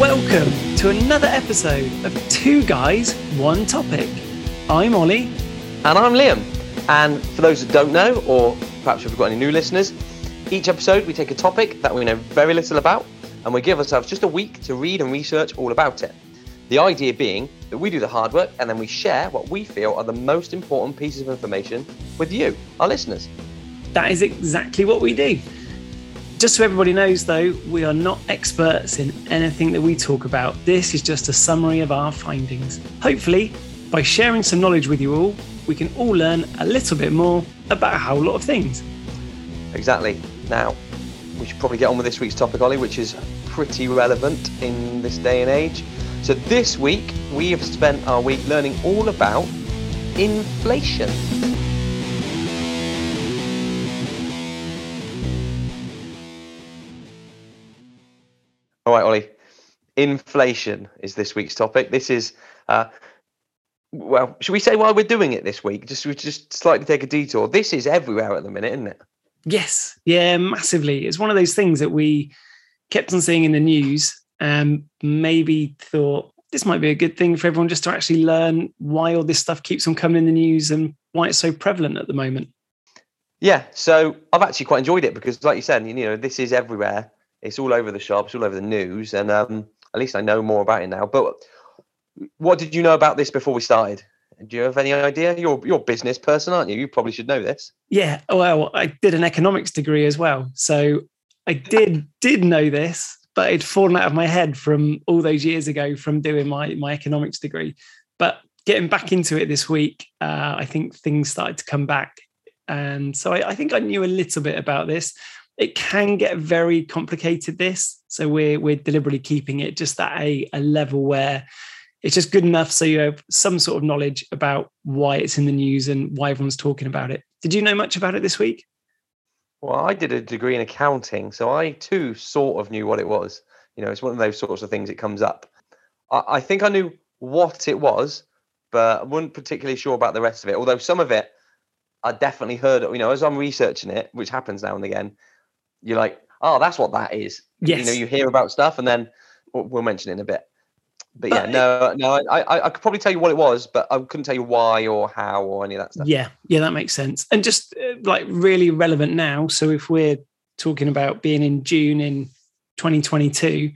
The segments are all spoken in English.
welcome to another episode of Two Guys, One Topic. I'm Ollie. And I'm Liam. And for those that don't know, or perhaps if we've got any new listeners, each episode we take a topic that we know very little about and we give ourselves just a week to read and research all about it. The idea being that we do the hard work and then we share what we feel are the most important pieces of information with you, our listeners. That is exactly what we do. Just so everybody knows, though, we are not experts in anything that we talk about. This is just a summary of our findings. Hopefully, by sharing some knowledge with you all, we can all learn a little bit more about a whole lot of things. Exactly. Now, we should probably get on with this week's topic, Ollie, which is pretty relevant in this day and age. So, this week, we have spent our week learning all about inflation. All right, Ollie. Inflation is this week's topic. This is, uh, well, should we say why we're doing it this week? Just we just slightly take a detour. This is everywhere at the minute, isn't it? Yes, yeah, massively. It's one of those things that we kept on seeing in the news and maybe thought this might be a good thing for everyone just to actually learn why all this stuff keeps on coming in the news and why it's so prevalent at the moment. Yeah, so I've actually quite enjoyed it because, like you said, you know, this is everywhere. It's all over the shops, all over the news, and um, at least I know more about it now. But what did you know about this before we started? Do you have any idea? You're you're a business person, aren't you? You probably should know this. Yeah, well, I did an economics degree as well, so I did did know this, but it'd fallen out of my head from all those years ago from doing my my economics degree. But getting back into it this week, uh, I think things started to come back, and so I, I think I knew a little bit about this it can get very complicated this. So we're we're deliberately keeping it just at a, a level where it's just good enough so you have some sort of knowledge about why it's in the news and why everyone's talking about it. Did you know much about it this week? Well i did a degree in accounting so i too sort of knew what it was. You know it's one of those sorts of things it comes up. I, I think i knew what it was but i wasn't particularly sure about the rest of it although some of it i definitely heard you know as i'm researching it which happens now and again you're like, oh, that's what that is. Yes. You know, you hear about stuff, and then we'll, we'll mention it in a bit. But yeah, no, no, I, I, I could probably tell you what it was, but I couldn't tell you why or how or any of that stuff. Yeah, yeah, that makes sense. And just uh, like really relevant now. So if we're talking about being in June in 2022,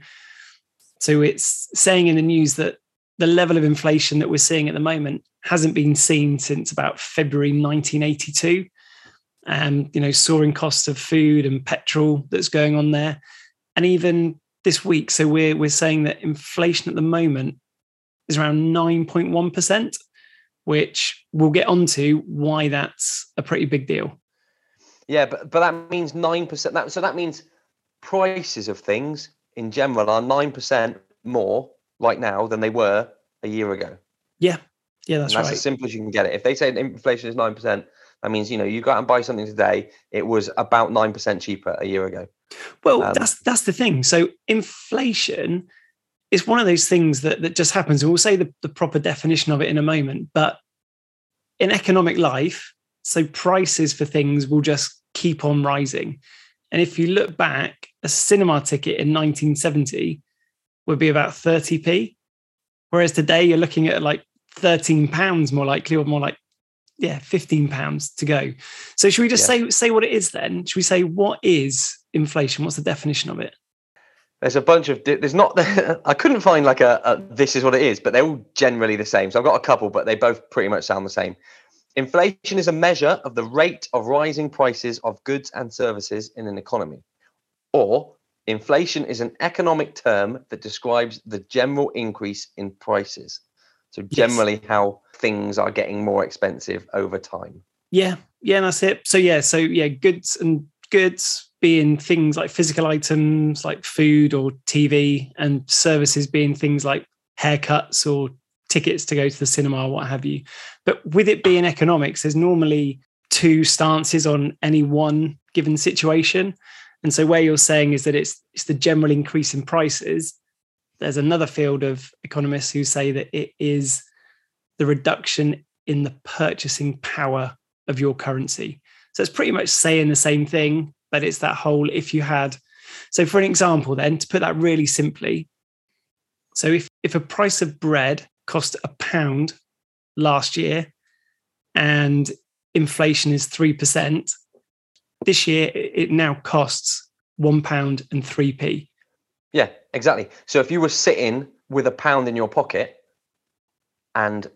so it's saying in the news that the level of inflation that we're seeing at the moment hasn't been seen since about February 1982 um, you know, soaring costs of food and petrol that's going on there. And even this week, so we're we're saying that inflation at the moment is around 9.1%, which we'll get onto why that's a pretty big deal. Yeah, but but that means nine percent. That so that means prices of things in general are nine percent more right now than they were a year ago. Yeah, yeah, that's, and that's right. as simple as you can get it. If they say inflation is nine percent, that means you know you go out and buy something today. It was about nine percent cheaper a year ago. Well, um, that's that's the thing. So inflation is one of those things that that just happens. And we'll say the, the proper definition of it in a moment. But in economic life, so prices for things will just keep on rising. And if you look back, a cinema ticket in 1970 would be about 30p, whereas today you're looking at like 13 pounds more likely, or more like yeah, 15 pounds to go. So should we just yeah. say say what it is then? Should we say what is inflation? What's the definition of it? There's a bunch of there's not I couldn't find like a, a this is what it is, but they're all generally the same. So I've got a couple, but they both pretty much sound the same. Inflation is a measure of the rate of rising prices of goods and services in an economy. Or inflation is an economic term that describes the general increase in prices. So generally yes. how things are getting more expensive over time. Yeah, yeah, that's it. So yeah, so yeah, goods and goods being things like physical items like food or TV, and services being things like haircuts or tickets to go to the cinema or what have you. But with it being economics, there's normally two stances on any one given situation. And so where you're saying is that it's it's the general increase in prices, there's another field of economists who say that it is the reduction in the purchasing power of your currency. So it's pretty much saying the same thing, but it's that whole if you had. So, for an example, then, to put that really simply, So if if a price of bread cost a pound last year, and inflation is three percent, this year it now costs one pound and three p. Yeah, exactly. So if you were sitting with a pound in your pocket, and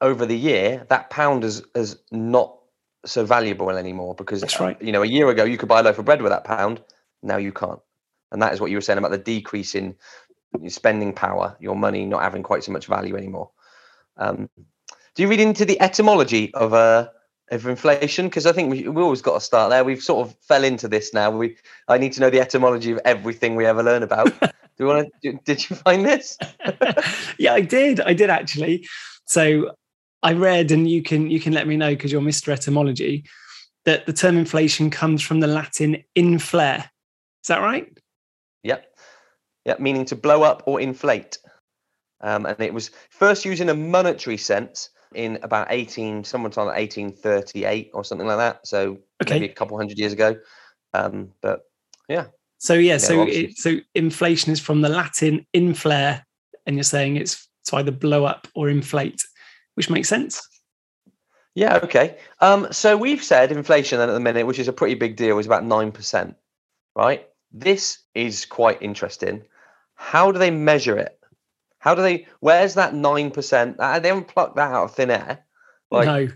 over the year that pound is is not so valuable anymore because That's right. you know a year ago you could buy a loaf of bread with that pound, now you can't, and that is what you were saying about the decrease in your spending power, your money not having quite so much value anymore. Um, do you read into the etymology of uh, of inflation? Because I think we, we always got to start there. We've sort of fell into this now. We I need to know the etymology of everything we ever learn about. do you want to? Did you find this? yeah, I did. I did actually. So I read, and you can you can let me know because you're Mr. Etymology, that the term inflation comes from the Latin inflare. Is that right? Yep. Yep, meaning to blow up or inflate. Um, and it was first used in a monetary sense in about 18, sometime like 1838 or something like that. So Okay. maybe a couple hundred years ago. Um, but yeah, So yeah, so it, so inflation is from the Latin inflare, and you're saying it's to either blow up or inflate, which makes sense. yeah, okay. Um, so we've said inflation then at the minute, which is a pretty big deal, is about 9%, right? This is quite interesting. How do they measure it? How do they, where's that 9%? Uh, They haven't plucked that out of thin air. Like, no,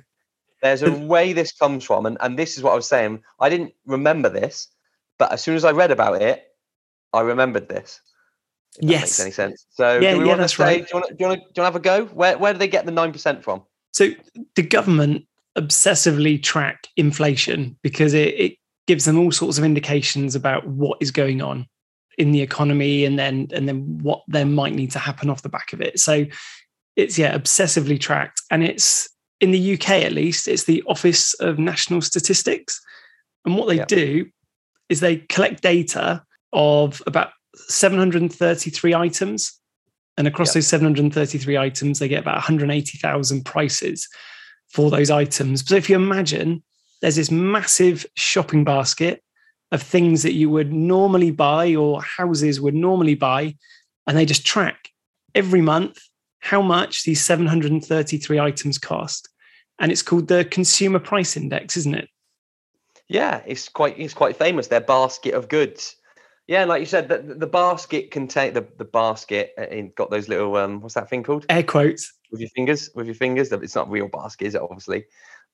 There's a way this comes from, and, and this is what I was saying. I didn't remember this, but as soon as I read about it, I remembered this. If that Yes. makes any sense. So, Yeah, do we yeah, want that's to say, right. do you want to, do you want to, do you want to have a go? Where, where do they get the 9% from? So the government obsessively track inflation because it, it gives them all sorts of indications about what is going on in the economy and then and then what there might need to happen off the back of it. So it's yeah, obsessively tracked. And it's in the UK at least, it's the Office of National Statistics. And what they Yeah. do is they collect data of about 733 items. And across Yeah. those 733 items, they get about 180,000 prices for those items. So if you imagine there's this massive shopping basket of things that you would normally buy or houses would normally buy, and they just track every month how much these 733 items cost. And it's called the Consumer Price Index, isn't it? Yeah, it's quite it's quite famous. Their basket of goods. Yeah, and like you said, the, the basket contain the, the basket uh, in, got those little um what's that thing called? Air quotes. with your fingers with your fingers it's not a real basket is it obviously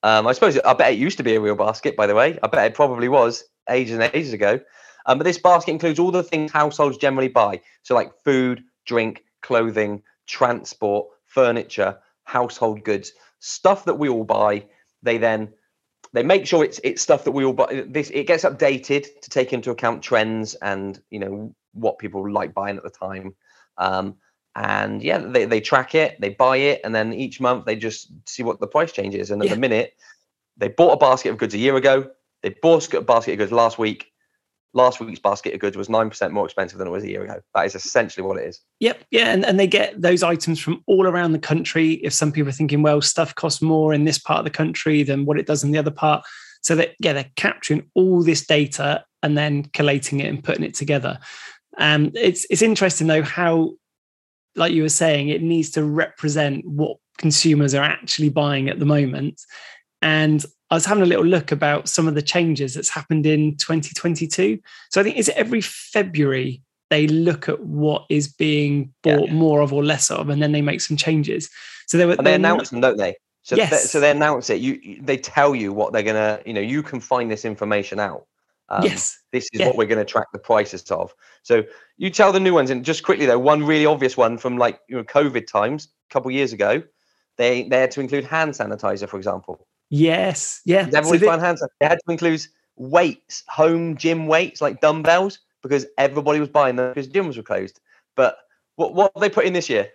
um i suppose i bet it used to be a real basket by the way i bet it probably was ages and ages ago um, but this basket includes all the things households generally buy so like food drink clothing transport furniture household goods stuff that we all buy they then they make sure it's it's stuff that we all buy. This it gets updated to take into account trends and you know what people like buying at the time. Um and yeah they, they track it they buy it and then each month they just see what the price change is. And at Yeah. the minute they bought a basket of goods a year ago. They bought a basket of goods last week last week's basket of goods was 9% more expensive than it was a year ago that is essentially what it is Yep. Yeah. And, and they get those items from all around the country. If some people are thinking, well, stuff costs more in this part of the country than what it does in the other part. So that, yeah, they're capturing all this data and then collating it and putting it together. Um, it's, it's interesting, though, how, like you were saying, it needs to represent what consumers are actually buying at the moment. And I was having a little look about some of the changes that's happened in 2022. So I think is it every February they look at what is being Yeah. bought more of or less of, and then they make some changes. So they were and they announce them don't they so they, Yes. so they announce it you you- they tell you what they're gonna you know you can find this information out um, yes, this is Yeah. what we're going to track the prices of. So you tell the new ones, and just quickly though, one really obvious one from like you know COVID times, a couple years ago, they they had to include hand sanitizer, for example. Yes, yeah. Did So everybody they- find hand sanitizer? They had to include weights, home gym weights like dumbbells, because everybody was buying them because gyms were closed. But what what have they put in this year?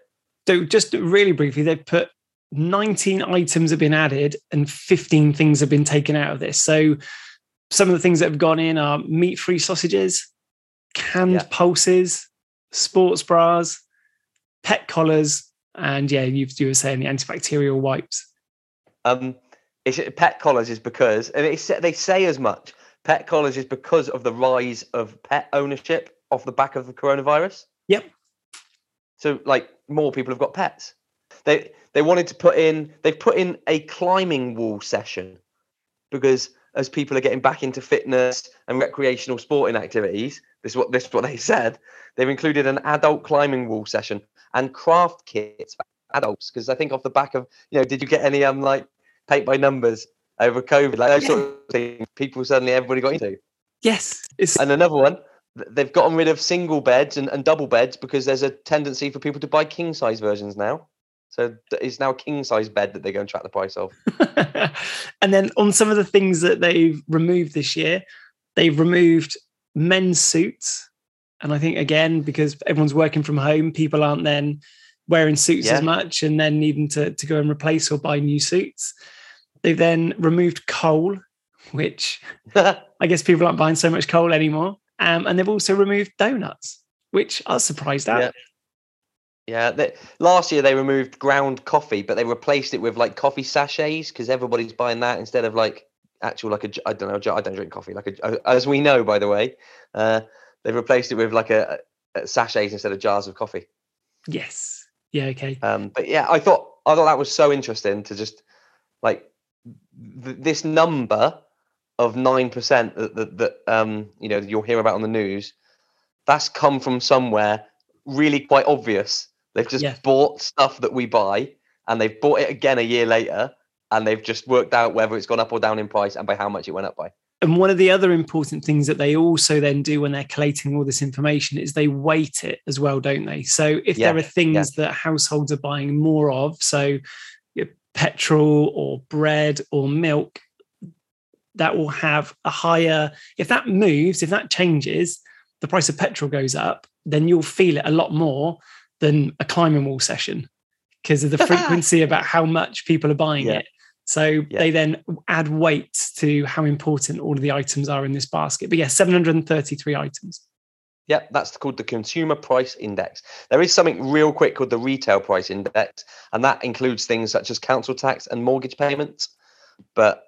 So just really briefly, they've put 19 items have been added and 15 things have been taken out of this. So some of the things that have gone in are meat-free sausages, canned Yeah. pulses, sports bras, pet collars, and yeah, you, you were saying the antibacterial wipes. Um, it's, pet collars is because, and it's, they say as much. Pet collars is because of the rise of pet ownership off the back of the coronavirus. Yep. So like more people have got pets. They they wanted to put in they've put in a climbing wall session because as people are getting back into fitness and recreational sporting activities, this is what this is what they said. They've included an adult climbing wall session and craft kits for adults. Because I think off the back of you know, did you get any um like paint by numbers over COVID, like those sort of things? People suddenly everybody got into. Yes, it's And another one. They've gotten rid of single beds and, and double beds because there's a tendency for people to buy king size versions now. So it's now a king size bed that they're going to track the price of. and then on some of the things that they've removed this year, they've removed men's suits. And I think again, because everyone's working from home, people aren't then wearing suits Yeah. as much and then needing to, to go and replace or buy new suits. They've then removed coal, which I guess people aren't buying so much coal anymore. Um, and they've also removed donuts, which I was surprised at. Yeah. yeah, they, last year they removed ground coffee, but they replaced it with like coffee sachets because everybody's buying that instead of like actual like a I don't know I don't drink coffee like a as we know by the way, uh, they've replaced it with like a, a sachets instead of jars of coffee. Yes. Yeah. Okay. Um, but yeah, I thought I thought that was so interesting to just like th- this number of nine percent that, that that um you know you'll hear about on the news. That's come from somewhere really quite obvious. They've just Yeah. bought stuff that we buy, and they've bought it again a year later, and they've just worked out whether it's gone up or down in price and by how much it went up by. And one of the other important things that they also then do when they're collating all this information is they weight it as well, don't they? So if Yeah, there are things that households are buying more of, so petrol or bread or milk, that will have a higher, if that moves, if that changes, the price of petrol goes up, then you'll feel it a lot more than a climbing wall session because of the frequency about how much people are buying Yeah. it. So Yeah. they then add weight to how important all of the items are in this basket. But yeah, 733 items. Yep, that's called the Consumer Price Index. There is something real quick called the Retail Price Index, and that includes things such as council tax and mortgage payments. But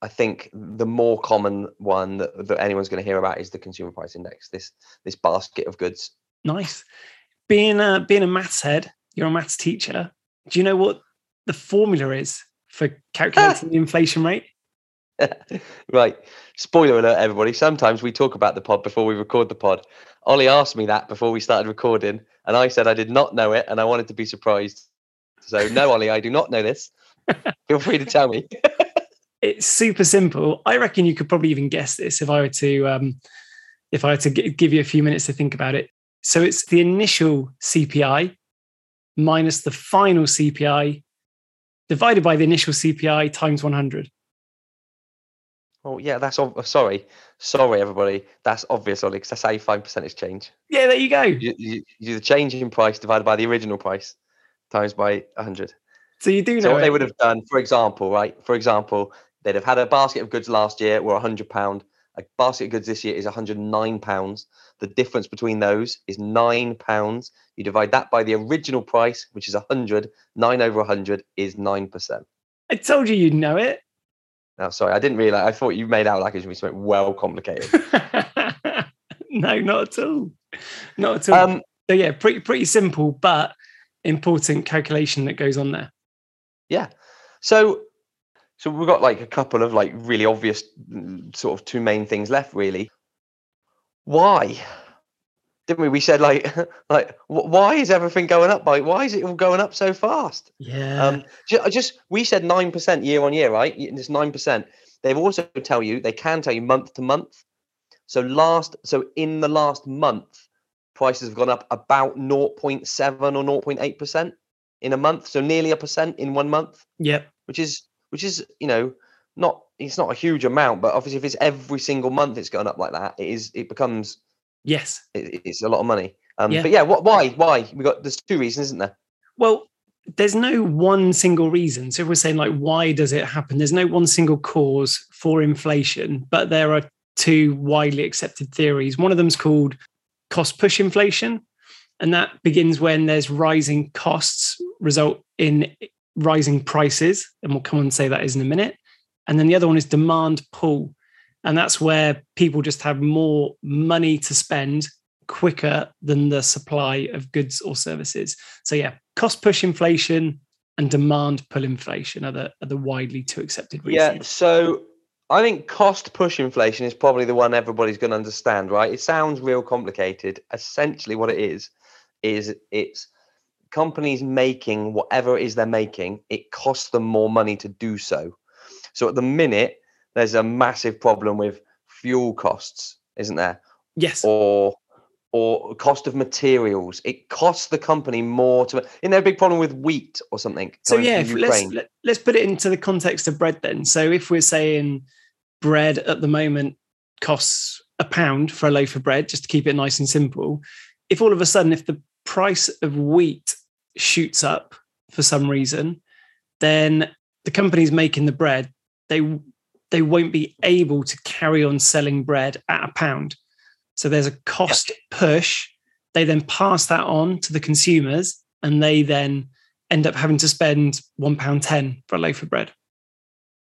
I think the more common one that, that anyone's going to hear about is the Consumer Price Index. This this basket of goods. Nice. Being a being a maths head, you're a maths teacher. Do you know what the formula is for calculating the inflation rate? right. Spoiler alert, everybody. Sometimes we talk about the pod before we record the pod. Ollie asked me that before we started recording, and I said I did not know it, and I wanted to be surprised. So no, Ollie, I do not know this. Feel free to tell me. It's super simple. I reckon you could probably even guess this if I were to um, if I were to gi- give you a few minutes to think about it. So it's the initial CPI minus the final CPI divided by the initial CPI times 100. Oh yeah, that's ob- oh, sorry, sorry everybody. That's obvious, Ollie, because that's how you find percentage change. Yeah, there you go. You, you, you do the change in price divided by the original price times by 100. So you do So know what they would have done, for example, right? For example, they'd have had a basket of goods last year were 100 pound. A basket of goods this year is 109 pounds. The difference between those is nine pounds. You divide that by the original price, which is 100. Nine over 100 is nine percent. I told you you'd know it. Now, sorry, I didn't realize. I thought you made out like it should be something well complicated. no, not at all. Not at all. Um, so yeah, pretty pretty simple, but important calculation that goes on there. Yeah. So so we've got like a couple of like really obvious mm, sort of two main things left really. Why? Didn't we? We said like like why is everything going up by why is it all going up so fast? Yeah. Um ju- I just we said 9% year on year, right? It's 9%. They've also tell you they can tell you month to month. So last so in the last month prices have gone up about 0.7 or 0.8% in a month, so nearly a percent in one month yep. which is which is you know not it's not a huge amount but obviously if it's every single month it's going up like that it is it becomes Yes. it, it's a lot of money um Yeah. but yeah what why why we got there's two reasons isn't there Well, there's no one single reason. So if we're saying like why does it happen? There's no one single cause for inflation, but there are two widely accepted theories. One of them's called cost push inflation, and that begins when there's rising costs result in rising prices, and we'll come and say that is in a minute. And then the other one is demand pull, and that's where people just have more money to spend quicker than the supply of goods or services. So yeah, cost push inflation and demand pull inflation are the are the widely two accepted reasons. Yeah, so I think cost push inflation is probably the one everybody's going to understand, right? It sounds real complicated. Essentially, what it is is it's companies making whatever it is they're making. It costs them more money to do so. So at the minute, there's a massive problem with fuel costs, isn't there? Yes. Or or cost of materials. It costs the company more to. Isn't there a big problem with wheat or something? So yeah, let's let, let's put it into the context of bread then. So if we're saying bread at the moment costs a pound for a loaf of bread, just to keep it nice and simple. If all of a sudden, if the price of wheat shoots up for some reason, then the companies making the bread, they they won't be able to carry on selling bread at a pound. So there's a cost push. They then pass that on to the consumers and they then end up having to spend one pound ten for a loaf of bread.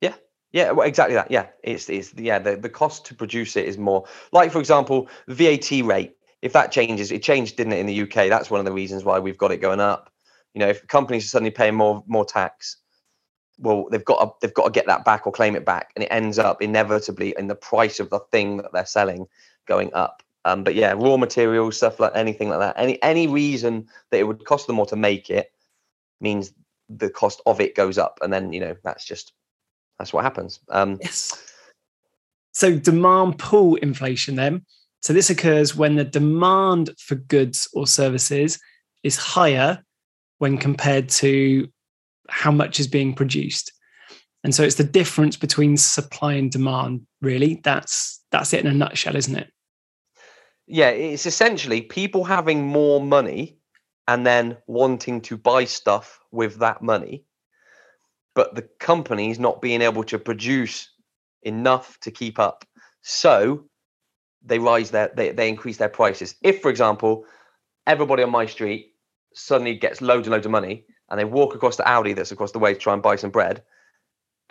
Yeah, yeah, well, exactly that. Yeah, it's it's yeah the, the cost to produce it is more. Like for example, VAT rate. If that changes, it changed, didn't it, in the UK? That's one of the reasons why we've got it going up. You know, if companies are suddenly paying more more tax, well, they've got to, they've got to get that back or claim it back, and it ends up inevitably in the price of the thing that they're selling going up. Um, but yeah, raw materials, stuff like anything like that, any any reason that it would cost them more to make it means the cost of it goes up, and then you know that's just that's what happens. Um, yes. So demand pull inflation then. So this occurs when the demand for goods or services is higher when compared to how much is being produced. And so it's the difference between supply and demand, really. That's that's it in a nutshell, isn't it? Yeah, it's essentially people having more money and then wanting to buy stuff with that money but the companies not being able to produce enough to keep up. So they rise their they, they increase their prices. If, for example, everybody on my street suddenly gets loads and loads of money and they walk across to Aldi that's across the way to try and buy some bread,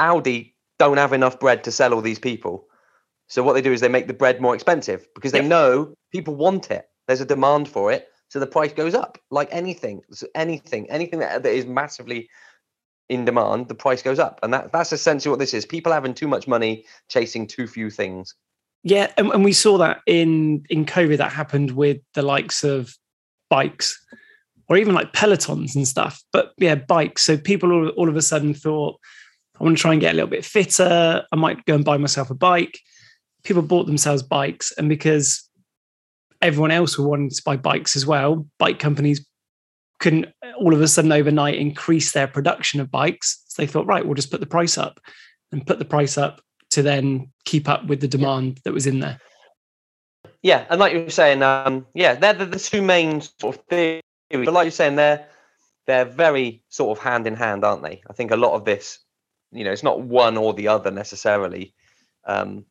Aldi don't have enough bread to sell all these people. So what they do is they make the bread more expensive because they know people want it. There's a demand for it. So the price goes up like anything, so anything, anything that, that is massively in demand, the price goes up. And that, that's essentially what this is. People having too much money chasing too few things. Yeah, and, and we saw that in in COVID that happened with the likes of bikes or even like pelotons and stuff. But yeah, bikes. So people all, all of a sudden thought, I want to try and get a little bit fitter. I might go and buy myself a bike. People bought themselves bikes, and because everyone else were wanting to buy bikes as well, bike companies couldn't all of a sudden overnight increase their production of bikes. So they thought, right, we'll just put the price up and put the price up to then keep up with the demand that was in there. Yeah, and like you were saying, um, yeah, they're the, the two main sort of theories. But like you're saying, they're they're very sort of hand in hand, aren't they? I think a lot of this, you know, it's not one or the other necessarily um,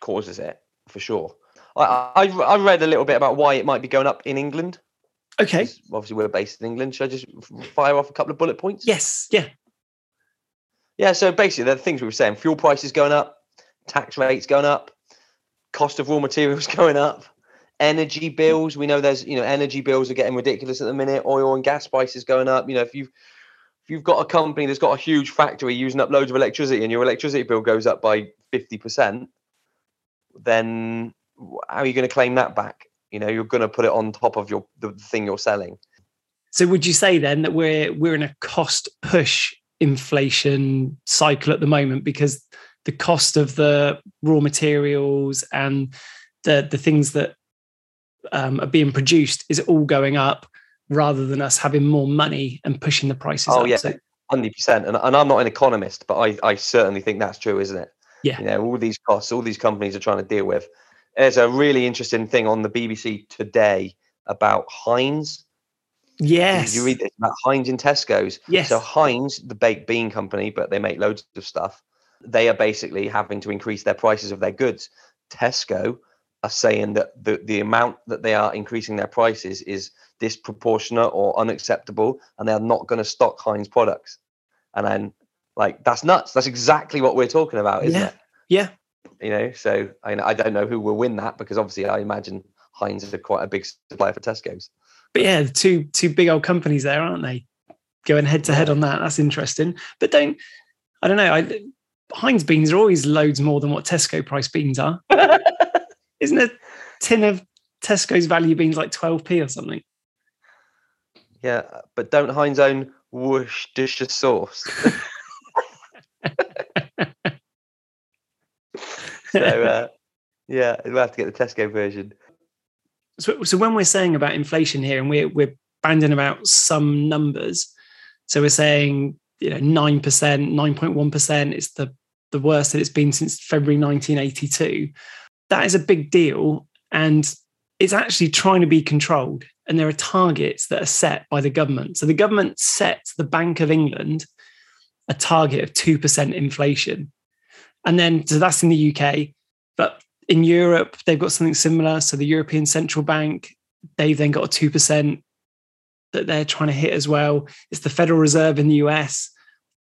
causes it for sure. I, I I read a little bit about why it might be going up in England. Okay. Obviously, we're based in England. Should I just fire off a couple of bullet points? Yes. Yeah. Yeah. So basically, the things we were saying: fuel prices going up, tax rates going up, cost of raw materials going up, energy bills. We know there's you know energy bills are getting ridiculous at the minute. Oil and gas prices going up. You know, if you've if you've got a company that's got a huge factory using up loads of electricity and your electricity bill goes up by fifty percent, then how are you going to claim that back? you know you're going to put it on top of your the thing you're selling so would you say then that we're we're in a cost push inflation cycle at the moment because the cost of the raw materials and the the things that um, are being produced is all going up rather than us having more money and pushing the prices oh up. yeah so, 100% and, and i'm not an economist but I, I certainly think that's true isn't it yeah you know all these costs all these companies are trying to deal with there's a really interesting thing on the BBC today about Heinz. Yes. Did you read this about Heinz in Tesco's? Yes. So Heinz, the baked bean company, but they make loads of stuff. They are basically having to increase their prices of their goods. Tesco are saying that the, the amount that they are increasing their prices is disproportionate or unacceptable, and they are not going to stock Heinz products. And then, like, that's nuts. That's exactly what we're talking about, isn't yeah. it? Yeah you know. So I, I don't know who will win that because obviously I imagine Heinz are quite a big supplier for Tesco's. But yeah, two two big old companies there, aren't they? Going head to head on that. That's interesting. But don't I don't know. I, Heinz beans are always loads more than what Tesco price beans are. Isn't a tin of Tesco's value beans like 12p or something? Yeah, but don't Heinz own Worcestershire sauce? so uh, yeah, we'll have to get the Tesco version. so, so when we're saying about inflation here and we're we're banding about some numbers, so we're saying you know nine percent, nine point one percent is the the worst that it's been since February 1982. That is a big deal, and it's actually trying to be controlled. And there are targets that are set by the government. So the government sets the Bank of England a target of two percent inflation, and then so that's in the UK, but in Europe, they've got something similar. So the European Central Bank, they've then got a 2% that they're trying to hit as well. It's the Federal Reserve in the US.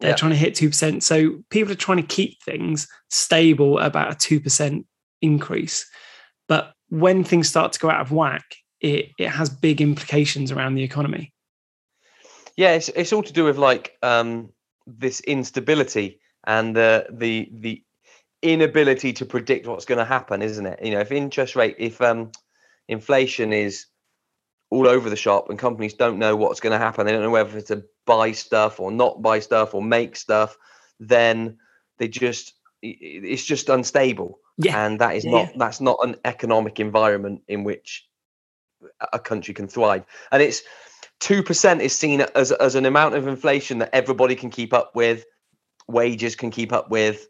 They're Yeah. trying to hit 2%. So people are trying to keep things stable about a 2% increase. But when things start to go out of whack, it, it has big implications around the economy. Yeah, it's it's all to do with like um, this instability and the the the inability to predict what's going to happen, isn't it? You know, if interest rate, if um, inflation is all over the shop and companies don't know what's going to happen, they don't know whether to buy stuff or not buy stuff or make stuff, then they just it's just unstable, Yeah. and that is Yeah, not that's not an economic environment in which a- country can thrive. And it's two percent is seen as as an amount of inflation that everybody can keep up with, wages can keep up with,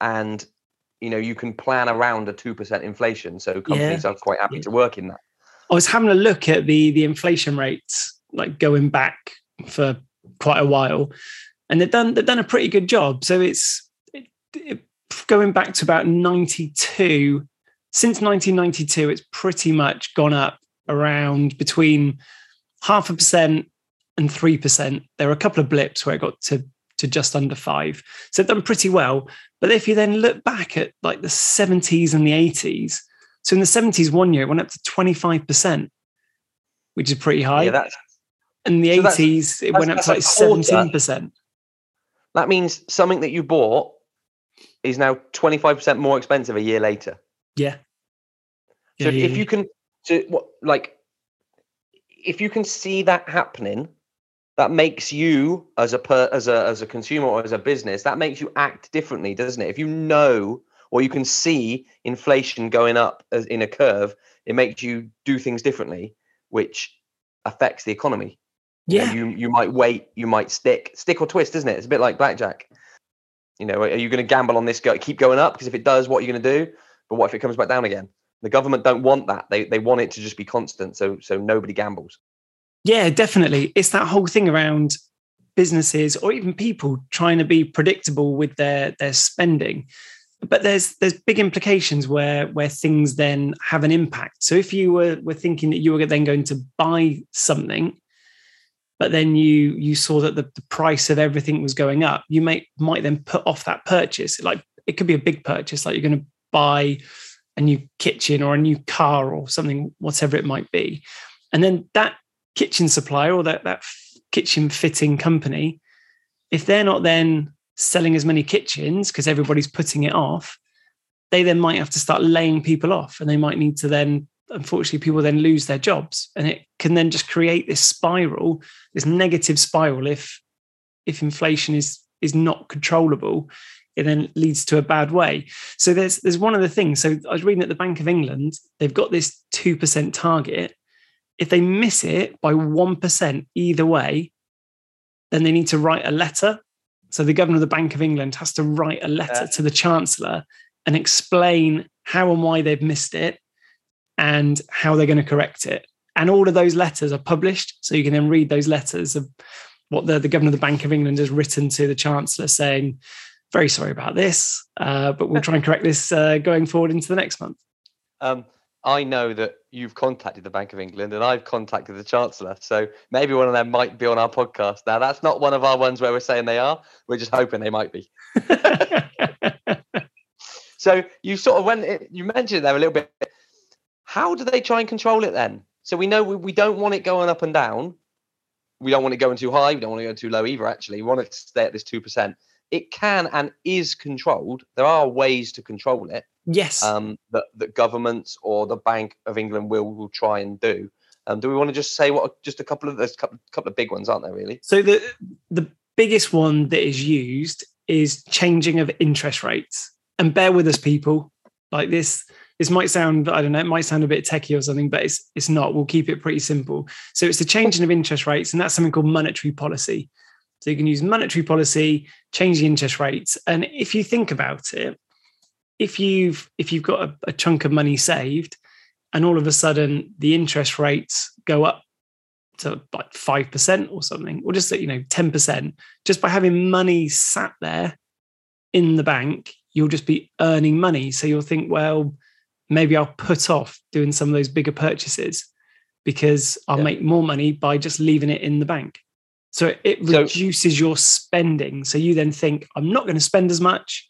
and you know you can plan around a two percent inflation. So companies are quite happy Yeah. to work in that. I was having a look at the the inflation rates, like going back for quite a while, and they've done they've done a pretty good job. So it's it, it- going back to about ninety two. Since 1992, it's pretty much gone up around between half a percent and three percent. There were a couple of blips where it got to to just under five, so it's done pretty well. But if you then look back at like the 70s and the 80s, so in the 70s, one year it went up to 25%, which is pretty high. Yeah, that's in the so that's- 80s, it that's- went up to like that's a quarter. 17%. that means something that you bought is now twenty five percent more expensive a year later. Yeah. So Yeah, if, if yeah, you can, so what like, if you can see that happening, that makes you as a per, as a as a consumer or as a business, that makes you act differently, doesn't it? If you know or you can see inflation going up as in a curve, it makes you do things differently, which affects the economy. You know, yeah. you you might wait, you might stick, stick or twist, isn't it? It's a bit like blackjack. You know, are you going to gamble on this? Go, keep going up because if it does, what are you going to do? But what if it comes back down again? The government don't want that. They they want it to just be constant, so so nobody gambles. Yeah, definitely. It's that whole thing around businesses or even people trying to be predictable with their their spending. But there's there's big implications where where things then have an impact. So if you were were thinking that you were then going to buy something, but then you you saw that the, the price of everything was going up, you might might then put off that purchase. Like it could be a big purchase, like you're going to buy a new kitchen or a new car or something, whatever it might be. And then that kitchen supplier or that, that kitchen fitting company, if they're not then selling as many kitchens because everybody's putting it off, they then might have to start laying people off and they might need to then, unfortunately, people then lose their jobs. And it can then just create this spiral, this negative spiral if if inflation is is not controllable it then leads to a bad way. So there's there's one of the things. So I was reading at the Bank of England, they've got this two percent target. If they miss it by one percent either way, then they need to write a letter. So the governor of the Bank of England has to write a letter Yeah. to the chancellor and explain how and why they've missed it and how they're going to correct it. And all of those letters are published, so you can then read those letters of what the, the governor of the Bank of England has written to the chancellor saying, very sorry about this, uh, but we'll try and correct this uh, going forward into the next month. Um, I know that you've contacted the Bank of England and I've contacted the Chancellor, so maybe one of them might be on our podcast. Now that's not one of our ones where we're saying they are. We're just hoping they might be. So you sort of went. You mentioned there a little bit. How do they try and control it then? So we know we, we don't want it going up and down. We don't want it going too high. We don't want it going too low either. Actually, we want it to stay at this two percent. It can and is controlled. There are ways to control it. Yes. Um, that that governments or the Bank of England will will try and do. Um, do we want to just say what just a couple of there's a couple, couple of big ones, aren't there? Really? So the the biggest one that is used is changing of interest rates. And bear with us, people. Like this, this might sound I don't know, it might sound a bit techie or something, but it's it's not. We'll keep it pretty simple. So it's the changing of interest rates, and that's something called monetary policy. So you can use monetary policy, change the interest rates, and if you think about it, if you've if you've got a, a chunk of money saved, and all of a sudden the interest rates go up to like 5% or something, or just, you know, 10%, just by having money sat there in the bank, you'll just be earning money. So you'll think, well, maybe I'll put off doing some of those bigger purchases because I'll yeah. make more money by just leaving it in the bank. So it so, reduces your spending. So you then think, I'm not going to spend as much.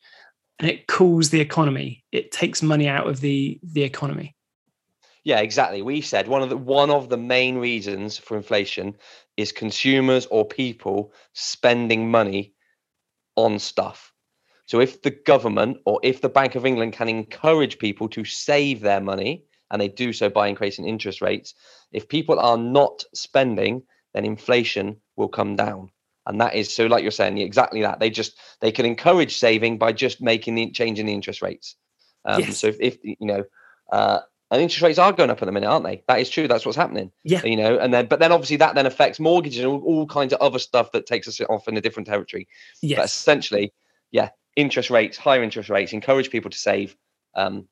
And it cools the economy. It takes money out of the, the economy. Yeah, exactly. We said one of the one of the main reasons for inflation is consumers or people spending money on stuff. So if the government or if the Bank of England can encourage people to save their money and they do so by increasing interest rates, if people are not spending, then inflation will come down. And that is so like you're saying exactly that. They just they can encourage saving by just making the changing the interest rates. Um, yes. so if, if you know uh, and interest rates are going up at the minute, aren't they? That is true. That's what's happening. Yeah. You know, and then but then obviously that then affects mortgages and all, all kinds of other stuff that takes us off in a different territory. Yes. But essentially, yeah, interest rates, higher interest rates, encourage people to save, um,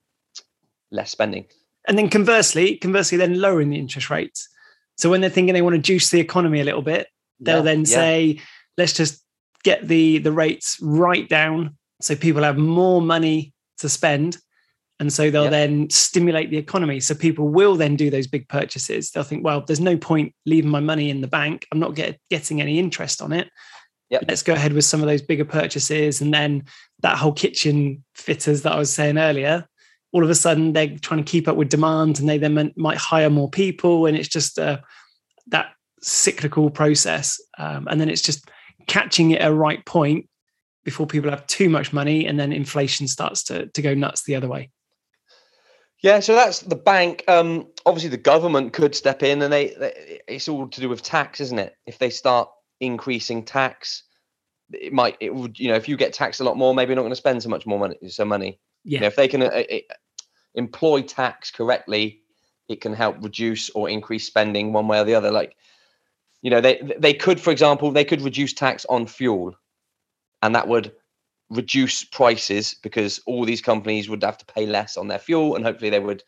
less spending. And then conversely, conversely, then lowering the interest rates. So when they're thinking they want to juice the economy a little bit, they'll yeah, then yeah. say, let's just get the the rates right down so people have more money to spend and so they'll then stimulate the economy. So people will then do those big purchases. They'll think, well, there's no point leaving my money in the bank. I'm not get, getting any interest on it. Yep. Let's go ahead with some of those bigger purchases. And then that whole kitchen fitters that I was saying earlier, all of a sudden they're trying to keep up with demand and they then might hire more people. And it's just uh, that cyclical process. Um, and then it's just catching it at a right point before people have too much money and then inflation starts to, to go nuts the other way. Yeah, so that's the bank. Um, obviously, the government could step in, and they, they, it's all to do with tax, isn't it? If they start increasing tax, it might it would you know if you get taxed a lot more, maybe you're not going to spend so much more money. So money. Yeah. You know, if they can uh, uh, employ tax correctly, it can help reduce or increase spending one way or the other. Like, you know, they they could, for example, they could reduce tax on fuel, and that would reduce prices because all these companies would have to pay less on their fuel and hopefully they would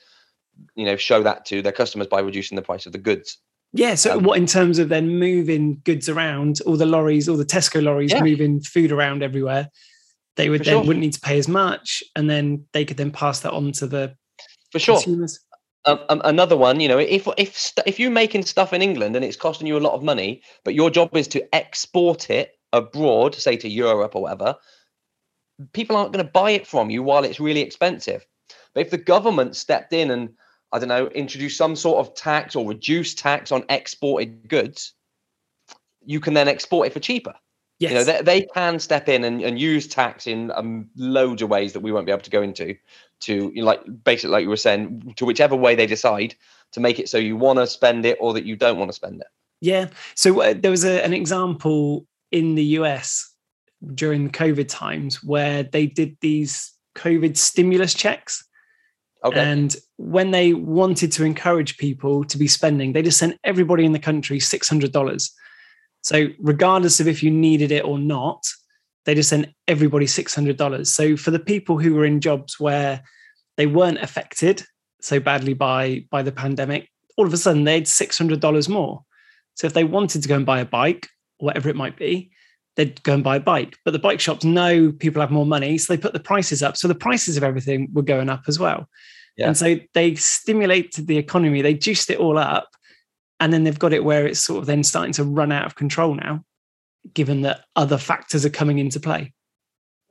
you know show that to their customers by reducing the price of the goods yeah so um, what in terms of then moving goods around all the lorries all the tesco lorries yeah. moving food around everywhere they would then sure. wouldn't need to pay as much and then they could then pass that on to the for sure consumers. Um, um, another one, you know, if if st- if you're making stuff in England and it's costing you a lot of money, but your job is to export it abroad, say to Europe or whatever, people aren't going to buy it from you while it's really expensive. But if the government stepped in and I don't know, introduce some sort of tax or reduce tax on exported goods, you can then export it for cheaper. Yes. You know, they, they can step in and, and use tax in um, loads of ways that we won't be able to go into to, you know, like basically, like you were saying, to whichever way they decide to make it so you want to spend it or that you don't want to spend it. Yeah. So uh, there was a, an example in the US during the COVID times where they did these COVID stimulus checks. Okay. And when they wanted to encourage people to be spending, they just sent everybody in the country $600. So, regardless of if you needed it or not, they just sent everybody $600. So, for the people who were in jobs where they weren't affected so badly by, by the pandemic, all of a sudden they had $600 more. So, if they wanted to go and buy a bike, whatever it might be, they'd go and buy a bike. But the bike shops know people have more money, so they put the prices up. So the prices of everything were going up as well. Yeah. And so they stimulated the economy, they juiced it all up. And then they've got it where it's sort of then starting to run out of control now, given that other factors are coming into play.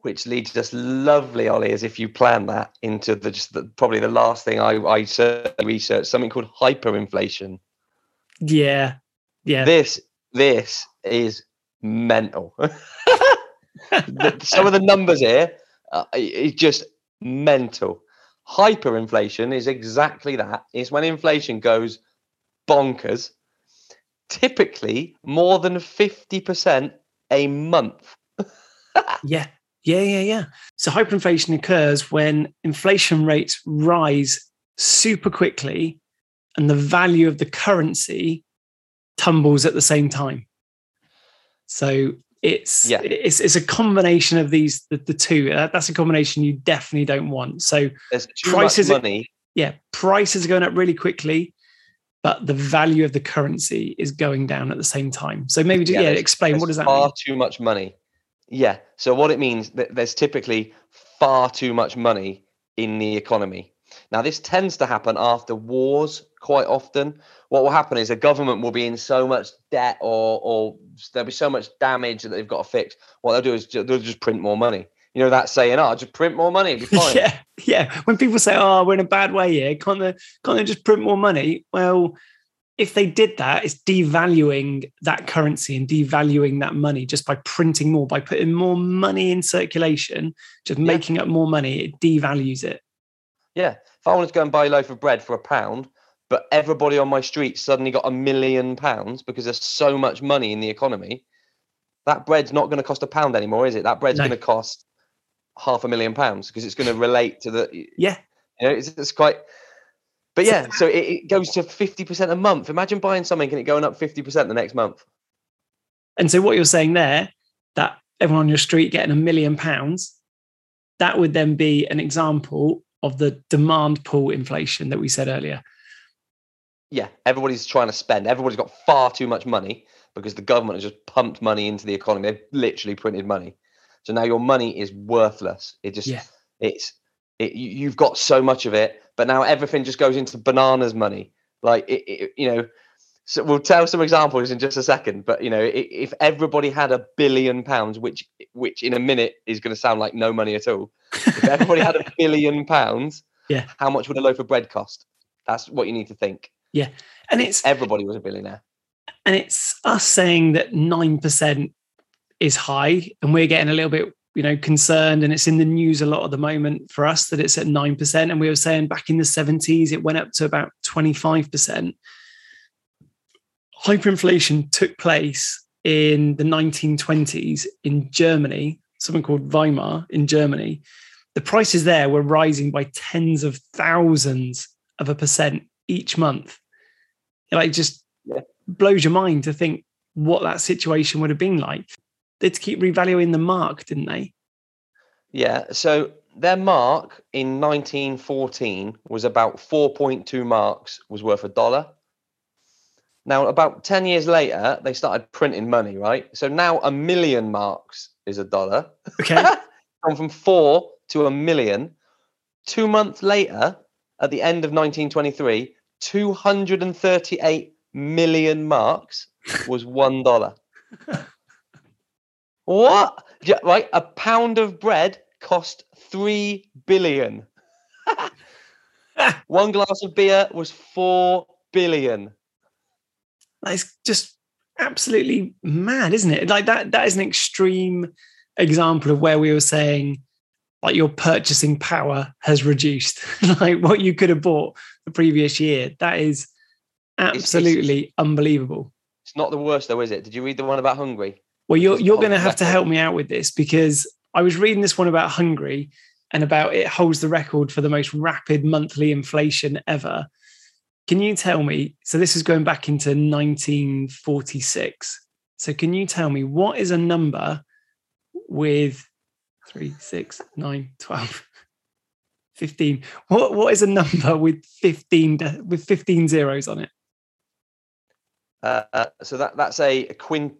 which leads us lovely, Ollie, as if you plan that into the just the, probably the last thing I, I researched, something called hyperinflation. Yeah, yeah. This this is mental. Some of the numbers here uh, is just mental. Hyperinflation is exactly that. It's when inflation goes bonkers, typically more than 50% a month. yeah, yeah, yeah, yeah. So hyperinflation occurs when inflation rates rise super quickly and the value of the currency tumbles at the same time. So it's yeah. it's it's a combination of these the, the two. Uh, that's a combination you definitely don't want. So There's too prices money. Are, yeah, prices are going up really quickly, but the value of the currency is going down at the same time. So maybe yeah, yeah explain what does that far mean? too much money. Yeah. So what it means that there's typically far too much money in the economy. Now this tends to happen after wars quite often. What will happen is a government will be in so much debt or or there'll be so much damage that they've got to fix. What they'll do is they'll just print more money. You know that saying, "Oh, just print more money, be fine." yeah, yeah. When people say, "Oh, we're in a bad way here," can't they? Can't they just print more money? Well, if they did that, it's devaluing that currency and devaluing that money just by printing more, by putting more money in circulation, just yeah. making up more money. It devalues it. Yeah. If I wanted to go and buy a loaf of bread for a pound, but everybody on my street suddenly got a million pounds because there's so much money in the economy, that bread's not going to cost a pound anymore, is it? That bread's no. going to cost half a million pounds because it's going to relate to the yeah. You know, it's, it's quite but yeah, so it, it goes to 50% a month. Imagine buying something and it going up 50% the next month. And so what you're saying there, that everyone on your street getting a million pounds, that would then be an example of the demand pull inflation that we said earlier. Yeah, everybody's trying to spend. Everybody's got far too much money because the government has just pumped money into the economy. They've literally printed money. So now your money is worthless. It just yeah. it's it, you've got so much of it but now everything just goes into bananas money. Like it, it, you know, so we'll tell some examples in just a second. But you know, if everybody had a billion pounds, which which in a minute is going to sound like no money at all, if everybody had a billion pounds, yeah, how much would a loaf of bread cost? That's what you need to think. Yeah, and it's everybody was a billionaire, and it's us saying that nine percent is high, and we're getting a little bit you know concerned and it's in the news a lot at the moment for us that it's at 9% and we were saying back in the 70s it went up to about 25% hyperinflation took place in the 1920s in Germany something called Weimar in Germany. The prices there were rising by tens of thousands of a percent each month it like just yeah. blows your mind to think what that situation would have been like they had to keep revaluing the mark, didn't they? Yeah. So their mark in 1914 was about 4.2 marks was worth a dollar. Now, about 10 years later, they started printing money, right? So now a million marks is a dollar. Okay. Gone from four to a million. Two months later, at the end of 1923, 238 million marks was one dollar. What? Right, a pound of bread cost three billion. One glass of beer was four billion. That is just absolutely mad, isn't it? Like that. That is an extreme example of where we were saying, like your purchasing power has reduced. like what you could have bought the previous year. That is absolutely it's, it's, unbelievable. It's not the worst, though, is it? Did you read the one about Hungary? Well, you're you're going to have to help me out with this because I was reading this one about Hungary and about it holds the record for the most rapid monthly inflation ever. Can you tell me? So this is going back into 1946. So can you tell me what is a number with three, six, nine, 12, 15? What what is a number with 15 with 15 zeros on it? Uh, so that that's a, quint,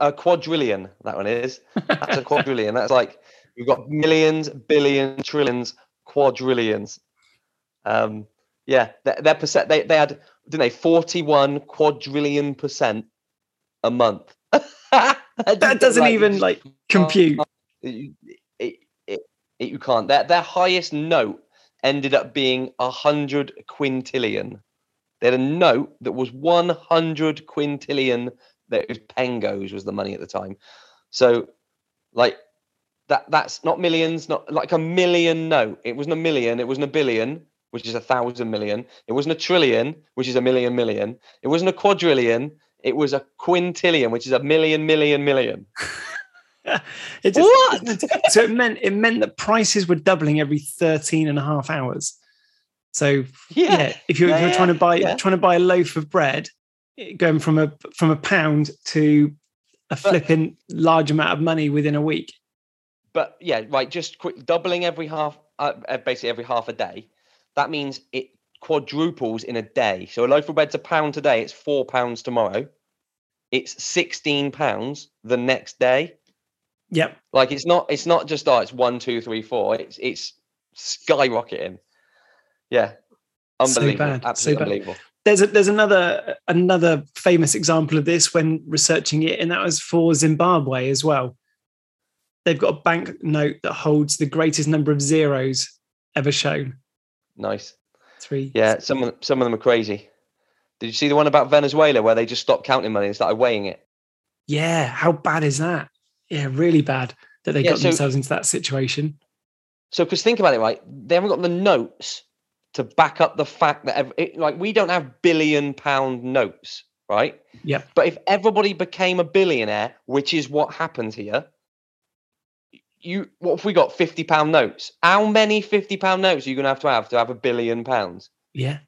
a quadrillion. That one is. That's a quadrillion. That's like we've got millions, billions, trillions, quadrillions. Um, yeah, their, their percent. They they had didn't they forty one quadrillion percent a month. that doesn't like, even like compute. It, you can't. Their their highest note ended up being a hundred quintillion. They had a note that was one hundred quintillion. That was pengos was the money at the time. So, like that that's not millions, not like a million note. It wasn't a million. It wasn't a billion, which is a thousand million. It wasn't a trillion, which is a million million. It wasn't a quadrillion. It was a quintillion, which is a million million million. it just, what? so it meant it meant that prices were doubling every 13 and a half hours. So yeah, yeah if you're, yeah, if you're trying to buy yeah. trying to buy a loaf of bread, going from a from a pound to a flipping but, large amount of money within a week. But yeah, right, just quick doubling every half, uh, uh, basically every half a day. That means it quadruples in a day. So a loaf of bread's a pound today. It's four pounds tomorrow. It's sixteen pounds the next day. Yep. Like it's not it's not just oh it's one two three four. It's it's skyrocketing. Yeah. Unbelievable. So bad. Absolutely so bad. unbelievable. There's a, there's another another famous example of this when researching it, and that was for Zimbabwe as well. They've got a banknote that holds the greatest number of zeros ever shown. Nice. Three. Yeah, some of them, some of them are crazy. Did you see the one about Venezuela where they just stopped counting money and started weighing it? Yeah, how bad is that? Yeah, really bad that they yeah, got so, themselves into that situation. So, because think about it, right? They haven't got the notes to back up the fact that, it, like, we don't have billion pound notes, right? Yeah. But if everybody became a billionaire, which is what happens here, you what if we got 50 pound notes? How many 50 pound notes are you going to have to have to have a billion pounds? Yeah.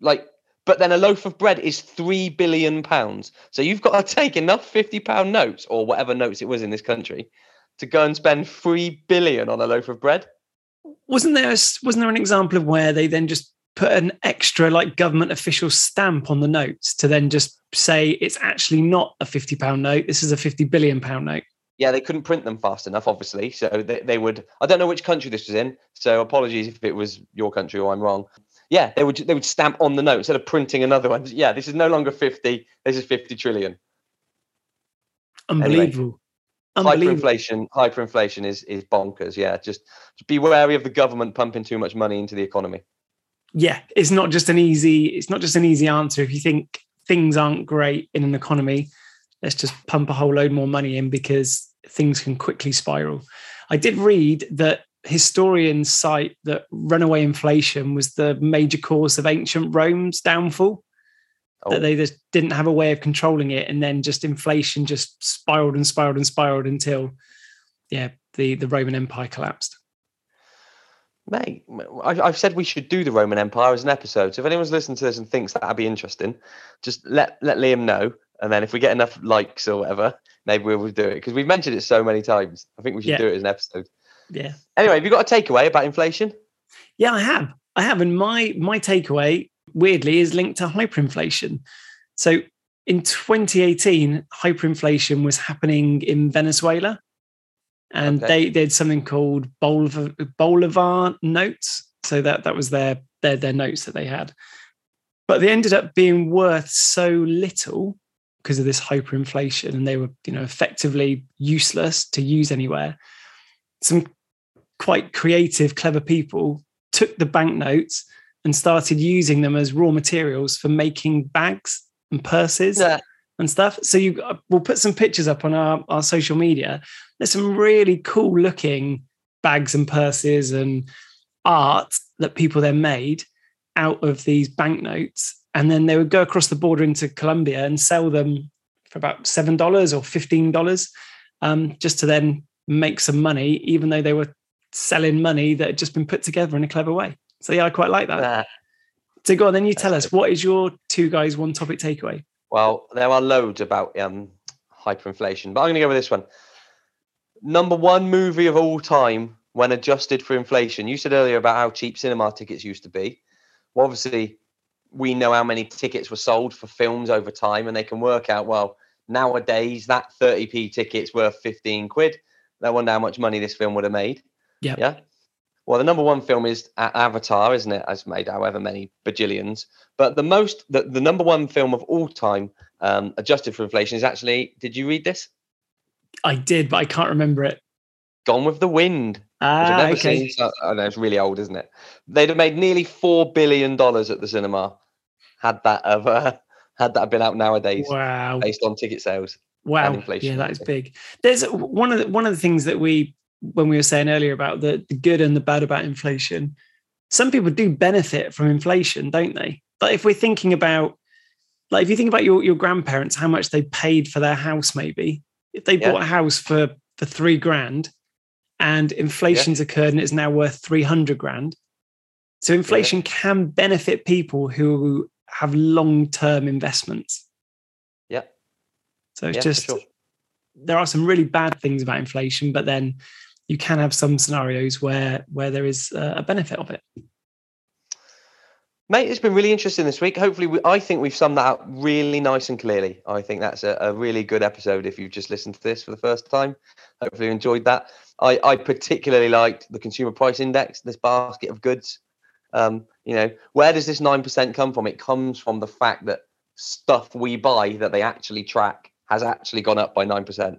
Like but then a loaf of bread is three billion pounds. So you've got to take enough fifty pound notes or whatever notes it was in this country to go and spend three billion on a loaf of bread. Wasn't there? A, wasn't there an example of where they then just put an extra like government official stamp on the notes to then just say it's actually not a fifty pound note. This is a fifty billion pound note. Yeah, they couldn't print them fast enough, obviously. So they, they would. I don't know which country this was in. So apologies if it was your country or I'm wrong yeah, they would they would stamp on the note instead of printing another one. Yeah, this is no longer fifty. This is fifty trillion. Unbelievable. Anyway, Unbelievable. Hyperinflation. Hyperinflation is is bonkers. Yeah, just, just be wary of the government pumping too much money into the economy. Yeah, it's not just an easy. It's not just an easy answer. If you think things aren't great in an economy, let's just pump a whole load more money in because things can quickly spiral. I did read that historians cite that runaway inflation was the major cause of ancient Rome's downfall. Oh. That they just didn't have a way of controlling it, and then just inflation just spiraled and spiraled and spiraled until, yeah, the the Roman Empire collapsed. Mate, I've said we should do the Roman Empire as an episode. So if anyone's listening to this and thinks that'd be interesting, just let let Liam know, and then if we get enough likes or whatever, maybe we will do it because we've mentioned it so many times. I think we should yeah. do it as an episode. Yeah. Anyway, have you got a takeaway about inflation? Yeah, I have. I have. And my my takeaway, weirdly, is linked to hyperinflation. So in 2018, hyperinflation was happening in Venezuela. And okay. they did something called Bolivar, Bolivar notes. So that that was their, their their notes that they had. But they ended up being worth so little because of this hyperinflation and they were you know effectively useless to use anywhere some quite creative, clever people took the banknotes and started using them as raw materials for making bags and purses yeah. and stuff. So you we'll put some pictures up on our, our social media. There's some really cool looking bags and purses and art that people then made out of these banknotes. And then they would go across the border into Colombia and sell them for about seven dollars or fifteen dollars, um, just to then make some money, even though they were selling money that had just been put together in a clever way. So yeah, I quite like that. so go on, then you tell us what is your two guys one topic takeaway? Well, there are loads about um, hyperinflation, but I'm going to go with this one. Number one movie of all time when adjusted for inflation. You said earlier about how cheap cinema tickets used to be. Well, obviously, we know how many tickets were sold for films over time, and they can work out well nowadays that 30p ticket's worth 15 quid. They wonder how much money this film would have made. Yeah. Yeah. Well, the number one film is Avatar, isn't it? Has made however many bajillions. But the most, the, the number one film of all time, um, adjusted for inflation, is actually. Did you read this? I did, but I can't remember it. Gone with the Wind. Ah, okay. Seen, so, I know it's really old, isn't it? They'd have made nearly four billion dollars at the cinema had that have uh, had that been out nowadays. Wow. Based on ticket sales. Wow. Yeah, that is big. There's one of the, one of the things that we when we were saying earlier about the, the good and the bad about inflation. Some people do benefit from inflation, don't they? But if we're thinking about like if you think about your, your grandparents, how much they paid for their house, maybe if they yeah. bought a house for for three grand and inflation's yeah. occurred and it's now worth 300 grand. So inflation yeah. can benefit people who have long-term investments. Yeah. So it's just sure. there are some really bad things about inflation, but then you can have some scenarios where where there is a benefit of it. Mate, it's been really interesting this week. Hopefully, we, I think we've summed that up really nice and clearly. I think that's a, a, really good episode if you've just listened to this for the first time. Hopefully, you enjoyed that. I, I particularly liked the consumer price index, this basket of goods. Um, you know, where does this 9% come from? It comes from the fact that stuff we buy that they actually track has actually gone up by 9%.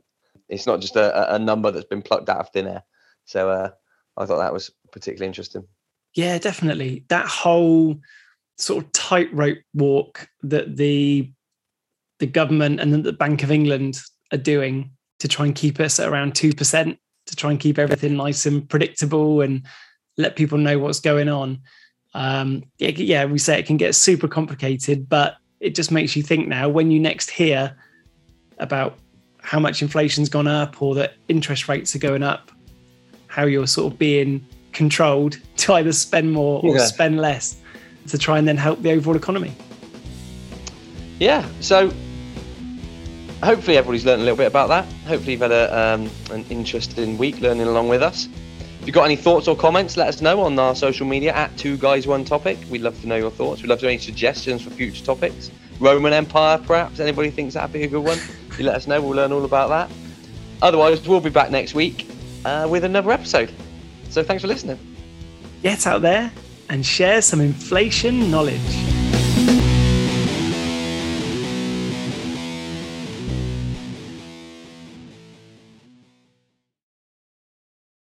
It's not just a, a number that's been plucked out of thin air. So uh, I thought that was particularly interesting. Yeah, definitely. That whole sort of tightrope walk that the the government and the Bank of England are doing to try and keep us at around two percent, to try and keep everything nice and predictable and let people know what's going on. Um, yeah, we say it can get super complicated, but it just makes you think now when you next hear about how much inflation's gone up or that interest rates are going up, how you're sort of being controlled to either spend more or yeah. spend less to try and then help the overall economy. Yeah, so hopefully everybody's learned a little bit about that. Hopefully you've had a, um, an interesting week learning along with us. If you've got any thoughts or comments, let us know on our social media at Two Guys One Topic. We'd love to know your thoughts. We'd love to know any suggestions for future topics. Roman Empire, perhaps. Anybody thinks that'd be a good one? You let us know. We'll learn all about that. Otherwise, we'll be back next week uh, with another episode. So thanks for listening. Get out there and share some inflation knowledge.